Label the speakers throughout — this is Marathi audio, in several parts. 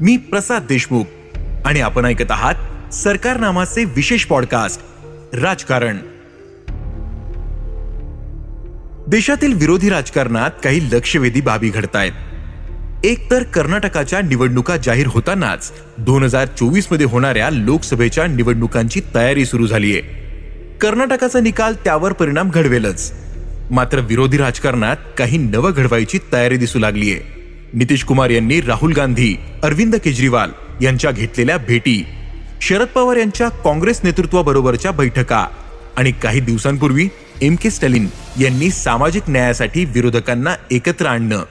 Speaker 1: मी प्रसाद देशमुख. आणि आपण ऐकत आहात सरकार नामाचे विशेष पॉडकास्ट राजकारण. देशातील विरोधी राजकारणात काही लक्षवेधी बाबी घडतायत. एक तर कर्नाटकाच्या निवडणुका जाहीर होतानाच दोन हजार चोवीसमध्ये होणाऱ्या लोकसभेच्या निवडणुकांची तयारी सुरू झालीय. कर्नाटकाचा निकाल त्यावर परिणाम घडवेलच. मात्र विरोधी राजकारणात काही नवं घडवायची तयारी दिसू लागलीय. नितीश कुमार यांनी राहुल गांधी अरविंद केजरीवाल यांच्या घेतलेल्या भेटी शरद पवार यांच्या काँग्रेस नेतृत्वाबरोबरच्या बैठका आणि काही दिवसांपूर्वी एम के स्टॅलिन यांनी सामाजिक न्यायासाठी विरोधकांना एकत्र आणणं.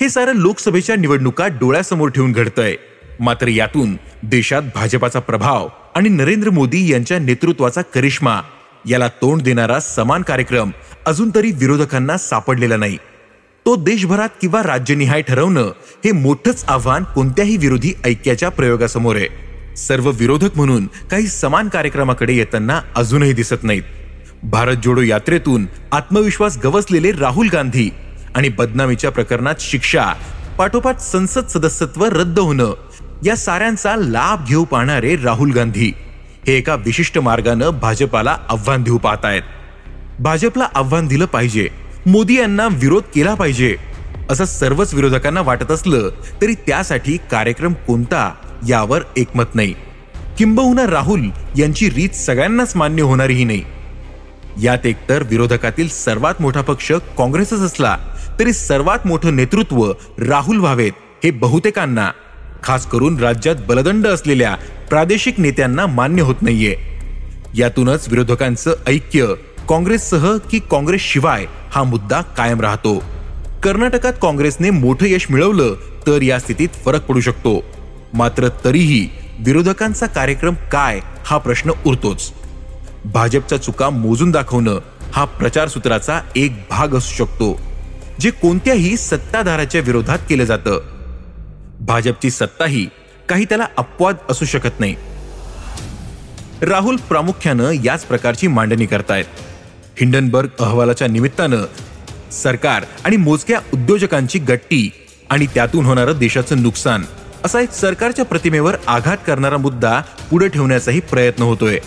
Speaker 1: हे सारं लोकसभेच्या निवडणुका डोळ्यासमोर ठेवून घडतंय. मात्र यातून देशात भाजपाचा प्रभाव आणि नरेंद्र मोदी यांच्या नेतृत्वाचा करिश्मा याला तोंड देणारा समान कार्यक्रम अजून तरी विरोधकांना सापडलेला नाही. तो देशभरात किंवा राज्यनिहाय ठरवणं हे मोठंच आव्हान कोणत्याही विरोधी ऐक्याच्या प्रयोगासमोर आहे. सर्व विरोधक म्हणून काही समान कार्यक्रमाकडे येताना अजूनही दिसत नाहीत. भारत जोडो यात्रेतून आत्मविश्वास गवसलेले राहुल गांधी आणि बदनामीच्या प्रकरणात शिक्षा पाठोपाठ संसद सदस्यत्व रद्द होणं या साऱ्यांचा लाभ घेऊ पाहणारे राहुल गांधी हे एका विशिष्ट मार्गानं भाजपाला आव्हान देऊ पाहतायत. भाजपला आव्हान दिलं पाहिजे. मोदी यांना विरोध केला पाहिजे. असं सर्वच विरोधकांना वाटत असलं तरी त्यासाठी कार्यक्रम कोणता यावर एकमत नाही. किंबहुना राहुल यांची रीत सगळ्यांनाच मान्य होणारीही नाही. यात एकतर विरोधकातील सर्वात मोठा पक्ष काँग्रेसच असला तरी सर्वात मोठं नेतृत्व राहुल व्हावेत हे बहुतेकांना. खास करून राज्यात बलदंड असलेल्या प्रादेशिक नेत्यांना मान्य होत नाहीये. यातूनच विरोधकांचं ऐक्य काँग्रेससह की काँग्रेस शिवाय हा मुद्दा कायम राहतो. कर्नाटकात काँग्रेसने मोठं यश मिळवलं तर या स्थितीत फरक पडू शकतो. मात्र तरीही विरोधकांचा कार्यक्रम काय हा प्रश्न उरतोच. भाजपच्या चुका मोजून दाखवणं हा प्रचार सूत्राचा एक भाग असू शकतो जे कोणत्याही सत्ताधाराच्या विरोधात केलं जातं. भाजपची सत्ताही काही त्याला अपवाद असू शकत नाही. राहुल प्रामुख्यानं याच प्रकारची मांडणी करतायत. हिंडनबर्ग अहवालाच्या निमित्तानं सरकार आणि मोजक्या उद्योजकांची गट्टी आणि त्यातून होणारं देशाचं नुकसान असा एक सरकारच्या प्रतिमेवर आघात करणारा मुद्दा पुढे ठेवण्याचाही प्रयत्न होतोय.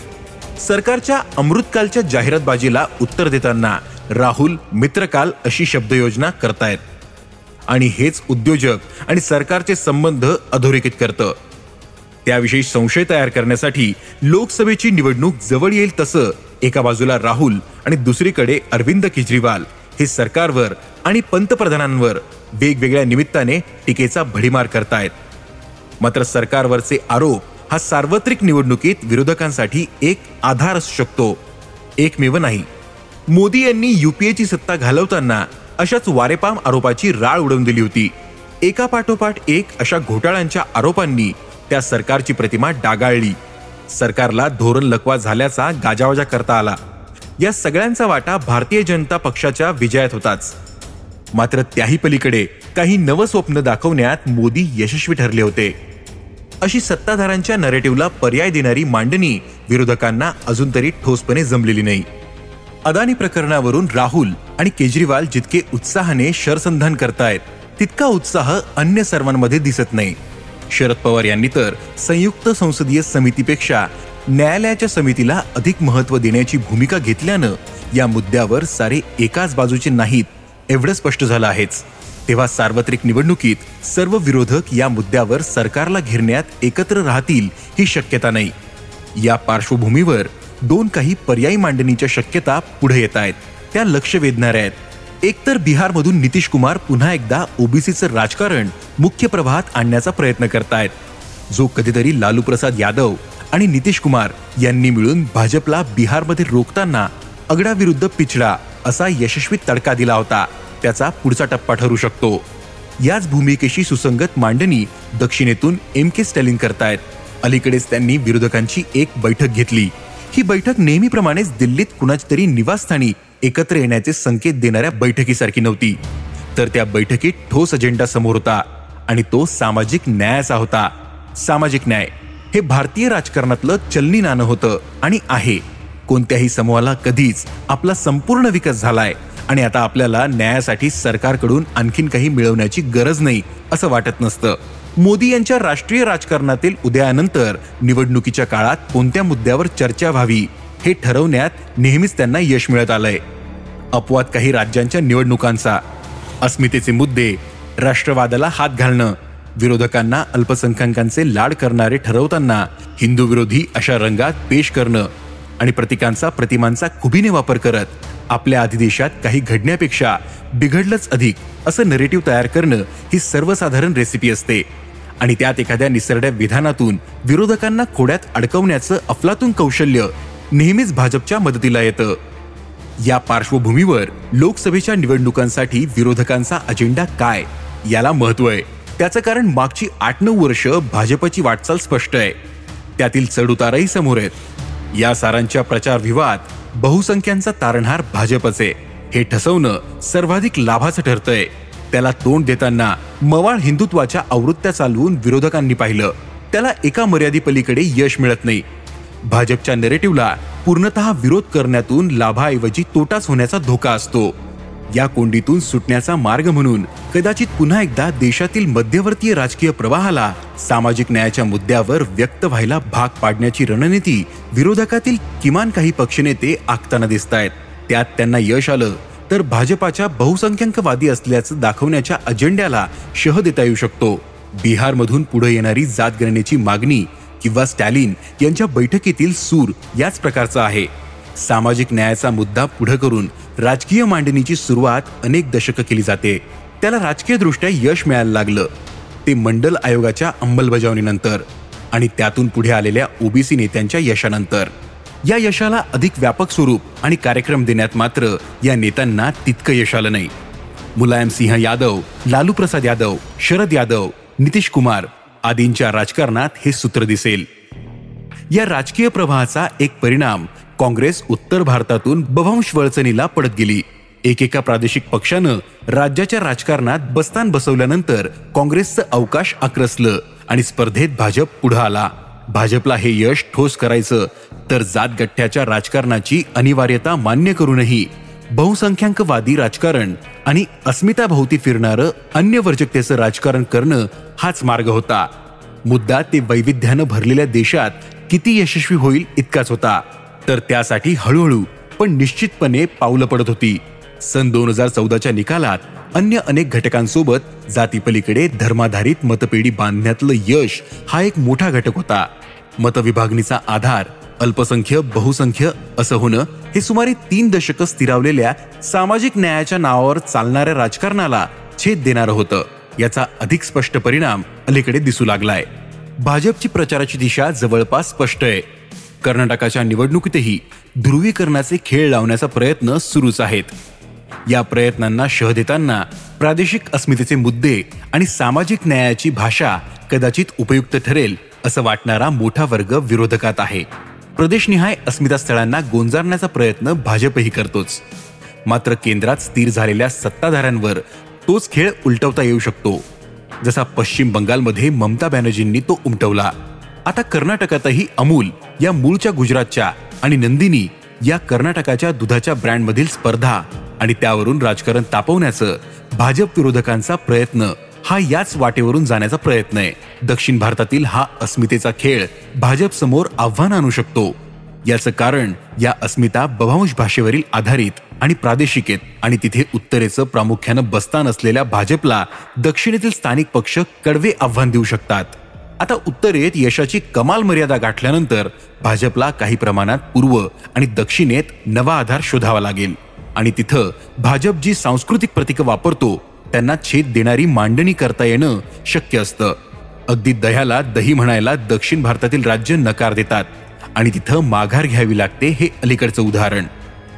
Speaker 1: सरकारच्या अमृतकालच्या जाहिरातबाजीला उत्तर देताना राहुल मित्रकाल अशी शब्दयोजना करतायत. आणि हेच उद्योजक आणि सरकारचे संबंध अधोरेखित करतं. त्याविषयी संशय तयार करण्यासाठी लोकसभेची निवडणूक जवळ येईल तसं एका बाजूला राहुल आणि दुसरीकडे अरविंद केजरीवाल हे सरकारवर आणि पंतप्रधानांवर वेगवेगळ्या निमित्ताने टीकेचा भडीमार करतायत. मात्र सरकारवरचे आरोप हा सार्वत्रिक निवडणुकीत विरोधकांसाठी एक आधार असू शकतो. एकमेव नाही. मोदी यांनी युपीएची सत्ता घालवताना अशाच वारेपाम आरोपाची राळ उडवून दिली होती. एका पाठोपाठ एक अशा घोटाळ्यांच्या आरोपांनी त्या सरकारची प्रतिमा डागाळली. सरकारला धोरण लकवा झाल्याचा गाजावाजा करता आला. या सगळ्यांचा वाटा भारतीय जनता पक्षाच्या विजयात होताच. मात्र त्याही पलीकडे काही नवस्वप्न दाखवण्यात मोदी यशस्वी ठरले होते. अशी सत्ताधाऱ्यांच्या नरेटिव्हला पर्याय देणारी मांडणी विरोधकांना अजून तरी ठोसपणे जमलेली नाही. अदानी प्रकरणावरून राहुल आणि केजरीवाल जितके उत्साहाने शरसंधान करतायत तितका उत्साह अन्य सर्वांमध्ये दिसत नाही. शरद पवार यांनी तर संयुक्त संसदीय समितीपेक्षा न्यायालयाच्या समितीला अधिक महत्त्व देण्याची भूमिका घेतल्यानं या मुद्द्यावर सारे एकाच बाजूचे नाहीत एवढं स्पष्ट झालं आहेच. तेव्हा सार्वत्रिक निवडणुकीत सर्व विरोधक या मुद्द्यावर सरकारला घेरण्यात एकत्र राहतील ही शक्यता नाही. या पार्श्वभूमीवर दोन काही पर्यायी मांडणीच्या शक्यता पुढे येत आहेत. त्या लक्ष वेधणाऱ्या आहेत. एकतर बिहारमधून नितीश कुमार पुन्हा एकदा ओबीसीचं राजकारण मुख्य प्रवाहात आणण्याचा प्रयत्न करतायत. जो कधीतरी लालू प्रसाद यादव आणि नितीश कुमार यांनी मिळून भाजपला बिहारमध्ये रोखताना अगडाविरुद्ध पिछडा असा यशस्वी तडका दिला होता. त्याचा पुढचा टप्पा ठरू शकतो. याच भूमिकेशी सुसंगत मांडणी दक्षिणेतून एम के स्टॅलिन करतायत. अलीकडेच त्यांनी विरोधकांची एक बैठक घेतली. ही बैठक नेहमीप्रमाणेच दिल्लीत कुणाच्या तरी निवासस्थानी एकत्र येण्याचे संकेत देणाऱ्या बैठकीसारखी नव्हती. तर त्या बैठकीत ठोस अजेंडा समोर होता आणि तो सामाजिक न्यायाचा होता. सामाजिक न्याय हे भारतीय राजकारणातलं चलनी नाणं होतं आणि आहे. कोणत्याही समूहाला कधीच आपला संपूर्ण विकास झालाय आणि आता आपल्याला न्यायासाठी सरकारकडून आणखीन काही मिळवण्याची गरज नाही असं वाटत नसतं. मोदी यांच्या राष्ट्रीय राजकारणातील उदयानंतर निवडणुकीच्या काळात कोणत्या मुद्द्यावर चर्चा व्हावी? हे ठरवण्यात नेहमीच त्यांना यश मिळत आलंय. अपवाद काही राज्यांच्या निवडणुकांचा. अस्मितेचे मुद्दे राष्ट्रवादाला हात घालणं विरोधकांना अल्पसंख्याकांचे लाड करणारे ठरवताना हिंदू विरोधी अशा रंगात पेश करणं आणि प्रतिकांचा प्रतिमांचा खुबीने वापर करत आपल्या अधिदेशात काही घडण्यापेक्षा बिघडलंच अधिक असं नरेटिव्ह तयार करणं ही सर्वसाधारण रेसिपी असते. आणि त्यात एखाद्या निसरड्या विधानातून विरोधकांना खोड्यात अडकवण्याचं अफलातून कौशल्य नेहमीच भाजपच्या मदतीला येतं. या पार्श्वभूमीवर लोकसभेच्या निवडणुकांसाठी विरोधकांचा अजेंडा काय? याला महत्त्व आहे. त्याचं कारण मागची आठ नऊ वर्ष भाजपची वाटचाल स्पष्ट आहे. त्यातील चढउतारही समोर आहेत. या सारांच्या प्रचार विवाद बहुसंख्यांचा तारणहार भाजपचे. हे ठसवणं सर्वाधिक लाभाचं ठरतंय. त्याला तोंड देताना मवाळ हिंदुत्वाच्या आवृत्त्या चालवून विरोधकांनी पाहिलं. त्याला एका मर्यादेपलीकडे यश मिळत नाही. भाजपच्या नेरेटिव्हला पूर्णतः विरोध करण्यातून लाभाऐवजी तोटाच होण्याचा धोका असतो. या कोंडीतून सुटण्याचा मार्ग म्हणून कदाचित पुन्हा एकदा देशातील मध्यवर्तीय राजकीय प्रवाहाला सामाजिक न्यायाच्या मुद्द्यावर व्यक्त व्हायला भाग पाडण्याची रणनीती विरोधकातील किमान काही पक्षनेते आखताना दिसत आहेत त्यात त्यांना यश आलं तर भाजपाच्या बहुसंख्याकवादी असल्याचं दाखवण्याच्या अजेंड्याला शह देता येऊ शकतो. बिहारमधून पुढे येणारी जातगणनेची मागणी किंवा स्टॅलिन यांच्या बैठकीतील सूर याच प्रकारचा आहे. सामाजिक न्यायाचा मुद्दा पुढे करून राजकीय मांडणीची सुरुवात अनेक दशकं केली जाते. त्याला राजकीयदृष्ट्या यश मिळायला लागलं. ते मंडल आयोगाच्या अंमलबजावणीनंतर आणि त्यातून पुढे आलेल्या ओबीसी नेत्यांच्या यशानंतर. या यशाला अधिक व्यापक स्वरूप आणि कार्यक्रम देण्यात मात्र या नेत्यांना तितकं यश आलं नाही. मुलायम सिंह यादव लालू प्रसाद यादव शरद यादव नितीश कुमार आदींच्या राजकारणात हे सूत्र दिसेल. या राजकीय प्रवाहाचा एक परिणाम काँग्रेस उत्तर भारतातून बव्हंश वळचणीला पडत गेली. एकेका प्रादेशिक पक्षानं राज्याच्या राजकारणात बस्तान बसवल्यानंतर काँग्रेसचं अवकाश आक्रसलं आणि स्पर्धेत भाजप पुढे आला. भाजपला हे यश ठोस करायचं तर जातगठ्ठ्याच्या राजकारणाची अनिवार्यता मान्य करूनही बहुसंख्यांकवादी राजकारण आणि अस्मिताभोवती फिरणारं अन्य वर्जकतेचं राजकारण करणं हाच मार्ग होता. मुद्दा ते वैविध्यानं भरलेल्या देशात किती यशस्वी होईल इतकाच होता. तर त्यासाठी हळूहळू पण निश्चितपणे पावलं पडत होती. सन दोन हजार चौदाच्या निकालात अन्य अनेक घटकांसोबत जातीपलीकडे धर्माधारित मतपेढी बांधण्यातलं यश हा एक मोठा घटक होता. मतविभागणीचा आधार अल्पसंख्य बहुसंख्य असं होणं हे सुमारे तीन दशकं स्थिरावलेल्या सामाजिक न्यायाच्या नावावर चालणाऱ्या राजकारणाला छेद देणारं होतं. याचा अधिक स्पष्ट परिणाम अलीकडे दिसू लागलाय. भाजपची प्रचाराची दिशा जवळपास स्पष्ट आहे. कर्नाटकाच्या निवडणुकीतही ध्रुवीकरणाचे खेळ लावण्याचा प्रयत्न सुरूच आहेत. या प्रयत्नांना शह देताना प्रादेशिक अस्मितेचे मुद्दे आणि सामाजिक न्यायाची भाषा कदाचित उपयुक्त ठरेल असं वाटणारा मोठा वर्ग विरोधकात आहे. प्रदेशनिहाय अस्मिता स्थळांना गोंजारण्याचा प्रयत्न भाजपही करतोच. मात्र केंद्रात स्थिर झालेल्या सत्ताधाऱ्यांवर तोच खेळ उलटवता येऊ शकतो. जसा पश्चिम बंगालमध्ये ममता बॅनर्जींनी तो उमटवला. आता कर्नाटकातही अमूल या मूळच्या गुजरातच्या आणि नंदिनी या कर्नाटकाच्या दुधाच्या ब्रँडमधील स्पर्धा आणि त्यावरून राजकारण तापवण्याचं भाजप विरोधकांचा प्रयत्न हा याच वाटेवरून जाण्याचा प्रयत्न आहे. दक्षिण भारतातील हा अस्मितेचा खेळ भाजप समोर आव्हान आणू शकतो. याचं कारण या अस्मिता बभांश भाषेवरील आधारित आणि प्रादेशिक आहेत आणि तिथे उत्तरेचं प्रामुख्यानं बस्तान असलेल्या भाजपला दक्षिणेतील स्थानिक पक्ष कडवे आव्हान देऊ शकतात. आता उत्तरेत यशाची कमाल मर्यादा गाठल्यानंतर भाजपला काही प्रमाणात पूर्व आणि दक्षिणेत नवा आधार शोधावा लागेल. आणि तिथं भाजप जी सांस्कृतिक प्रतीकं वापरतो त्यांना छेद देणारी मांडणी करता येणं शक्य असतं. अगदी दह्याला दही म्हणायला दक्षिण भारतातील राज्य नकार देतात आणि तिथं माघार घ्यावी लागते हे अलीकडचं उदाहरण.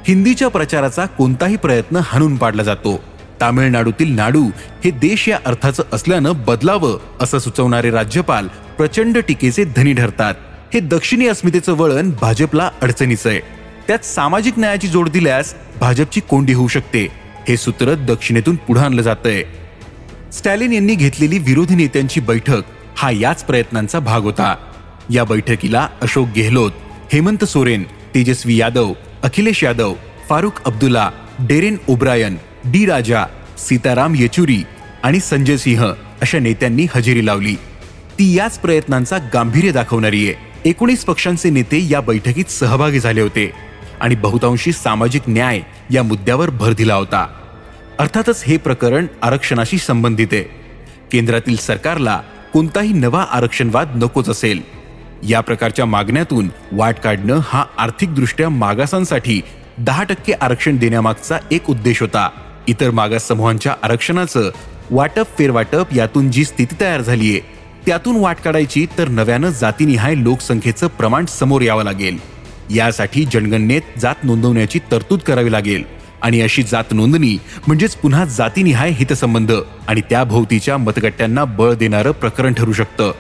Speaker 1: हिंदीच्या प्रचाराचा कोणताही प्रयत्न हाणून पाडला जातो. तामिळनाडूतील नाडू हे देश या अर्थाचं असल्यानं बदलावं असं सुचवणारे राज्यपाल प्रचंड टीकेचे धनी ठरतात. हे दक्षिणी अस्मितेचं वळण भाजपला अडचणीचं आहे. त्यात सामाजिक न्यायाची जोड दिल्यास भाजपची कोंडी होऊ शकते. हे सूत्र दक्षिणेतून पुढे आणलं जातंय. स्टॅलिन यांनी घेतलेली विरोधी नेत्यांची बैठक हा याच प्रयत्नांचा भाग होता. या बैठकीला Ashok Gehlot Hemant Soren Tejashwi Yadav Akhilesh Yadav Farooq Abdullah Derek O'Brien D Raja Sitaram Yechury आणि संजय सिंह अशा नेत्यांनी हजेरी लावली. ती याच प्रयत्नांचा गांभीर्य दाखवणारी आहे. एकोणीस पक्षांचे नेते या बैठकीत सहभागी झाले होते. आणि बहुतांशी सामाजिक न्याय या मुद्द्यावर भर दिला होता. अर्थातच हे प्रकरण आरक्षणाशी संबंधित आहे. केंद्रातील सरकारला कोणताही नवा आरक्षणवाद नकोच असेल. या प्रकारच्या मागण्यातून वाट काढणं हा आर्थिकदृष्ट्या मागासांसाठी दहा टक्के आरक्षण देण्यामागचा एक उद्देश होता. इतर मागास समूहांच्या आरक्षणाचं वाटप फेरवाटप यातून जी स्थिती तयार झालीये त्यातून वाट काढायची तर नव्यानं जातीनिहाय लोकसंख्येचं प्रमाण समोर यावं लागेल. यासाठी जनगणनेत जात नोंदवण्याची तरतूद करावी लागेल. आणि अशी जात नोंदणी म्हणजेच पुन्हा जातीनिहाय हितसंबंध आणि त्याभोवतीच्या मतगट्ट्यांना बळ देणारं प्रकरण ठरू शकतं.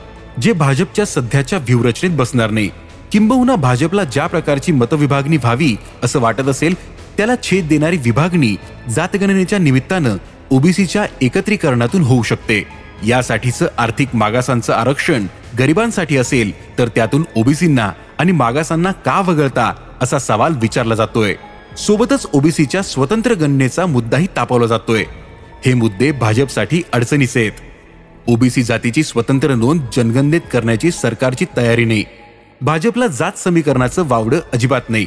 Speaker 1: जे भाजपच्या सध्याच्या व्यूहरचनेत बसणार नाही. किंबहुना भाजपला ज्या प्रकारची मतविभागणी व्हावी असं वाटत असेल त्याला छेद देणारी विभागणी जातगणनेच्या निमित्तानं ओबीसीच्या एकत्रीकरणातून होऊ शकते. यासाठीचं आर्थिक मागासांचं आरक्षण गरिबांसाठी असेल तर त्यातून ओबीसींना आणि मागासांना का वगळता असा सवाल विचारला जातोय. सोबतच ओबीसीच्या स्वतंत्र गणनेचा मुद्दाही तापवला जातोय. हे मुद्दे भाजपसाठी अडचणीचे आहेत. ओबीसी जातीची स्वतंत्र नोंद जनगणनेत करण्याची सरकारची तयारी नाही. भाजपला जात समीकरणाचं वावडं अजिबात नाही.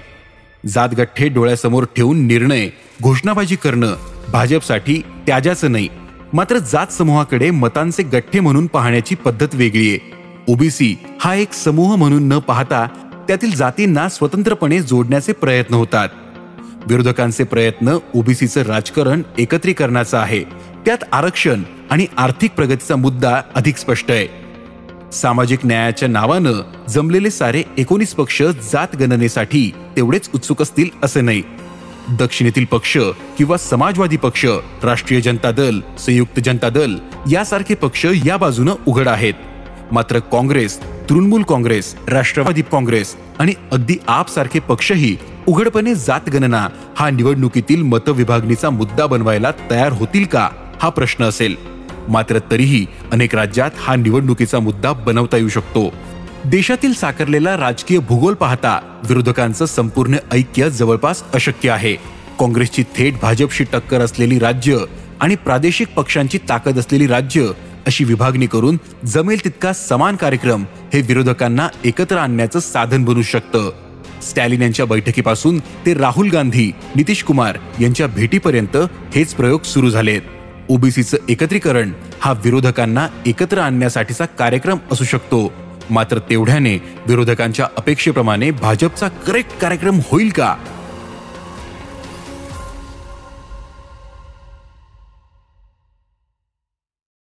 Speaker 1: जात गठ्ठे डोळ्यासमोर ठेवून निर्णय घोषणाबाजी करणं भाजपसाठी त्याजाचं नाही. मात्र जात समूहाकडे मतांचे गठ्ठे म्हणून पाहण्याची पद्धत वेगळी आहे. ओबीसी हा एक समूह म्हणून न पाहता त्यातील जातींना स्वतंत्रपणे जोडण्याचे प्रयत्न होतात. विरोधकांचे प्रयत्न ओबीसीचं राजकारण एकत्रीकरणाचं आहे. त्यात आरक्षण आणि आर्थिक प्रगतीचा मुद्दा अधिक स्पष्ट आहे. सामाजिक न्यायाच्या नावानं जमलेले सारे एकोणीस पक्ष जात गणनेसाठी तेवढेच उत्सुक असतील असे नाही. दक्षिणेतील पक्ष किंवा समाजवादी पक्ष राष्ट्रीय जनता दल संयुक्त जनता दल यासारखे पक्ष या बाजूनं उघड आहेत. मात्र काँग्रेस तृणमूल काँग्रेस राष्ट्रवादी काँग्रेस आणि अगदी आप सारखे पक्षही उघडपणे जातगणना हा निवडणुकीतील मतविभागणीचा मुद्दा बनवायला तयार होतील का हा प्रश्न असेल. मात्र तरीही अनेक राज्यात हा निवडणुकीचा मुद्दा बनवता येऊ शकतो. देशातील साकारलेला राजकीय भूगोल पाहता विरोधकांचं संपूर्ण ऐक्य जवळपास अशक्य आहे. काँग्रेसची थेट भाजपशी टक्कर असलेली राज्य आणि प्रादेशिक पक्षांची ताकद असलेली राज्य अशी विभागणी करून जमेल तितका समान कार्यक्रम हे विरोधकांना एकत्र आणण्याचं साधन बनू शकतं. स्टॅलिन यांच्या बैठकीपासून ते राहुल गांधी नितीश कुमार यांच्या भेटीपर्यंत हेच प्रयोग सुरू झालेत. ओबीसीचं एकत्रीकरण हा विरोधकांना एकत्र आणण्यासाठीचा कार्यक्रम असू शकतो. मात्र तेवढ्याने विरोधकांच्या अपेक्षेप्रमाणे भाजपचा करेक्ट कार्यक्रम होईल का?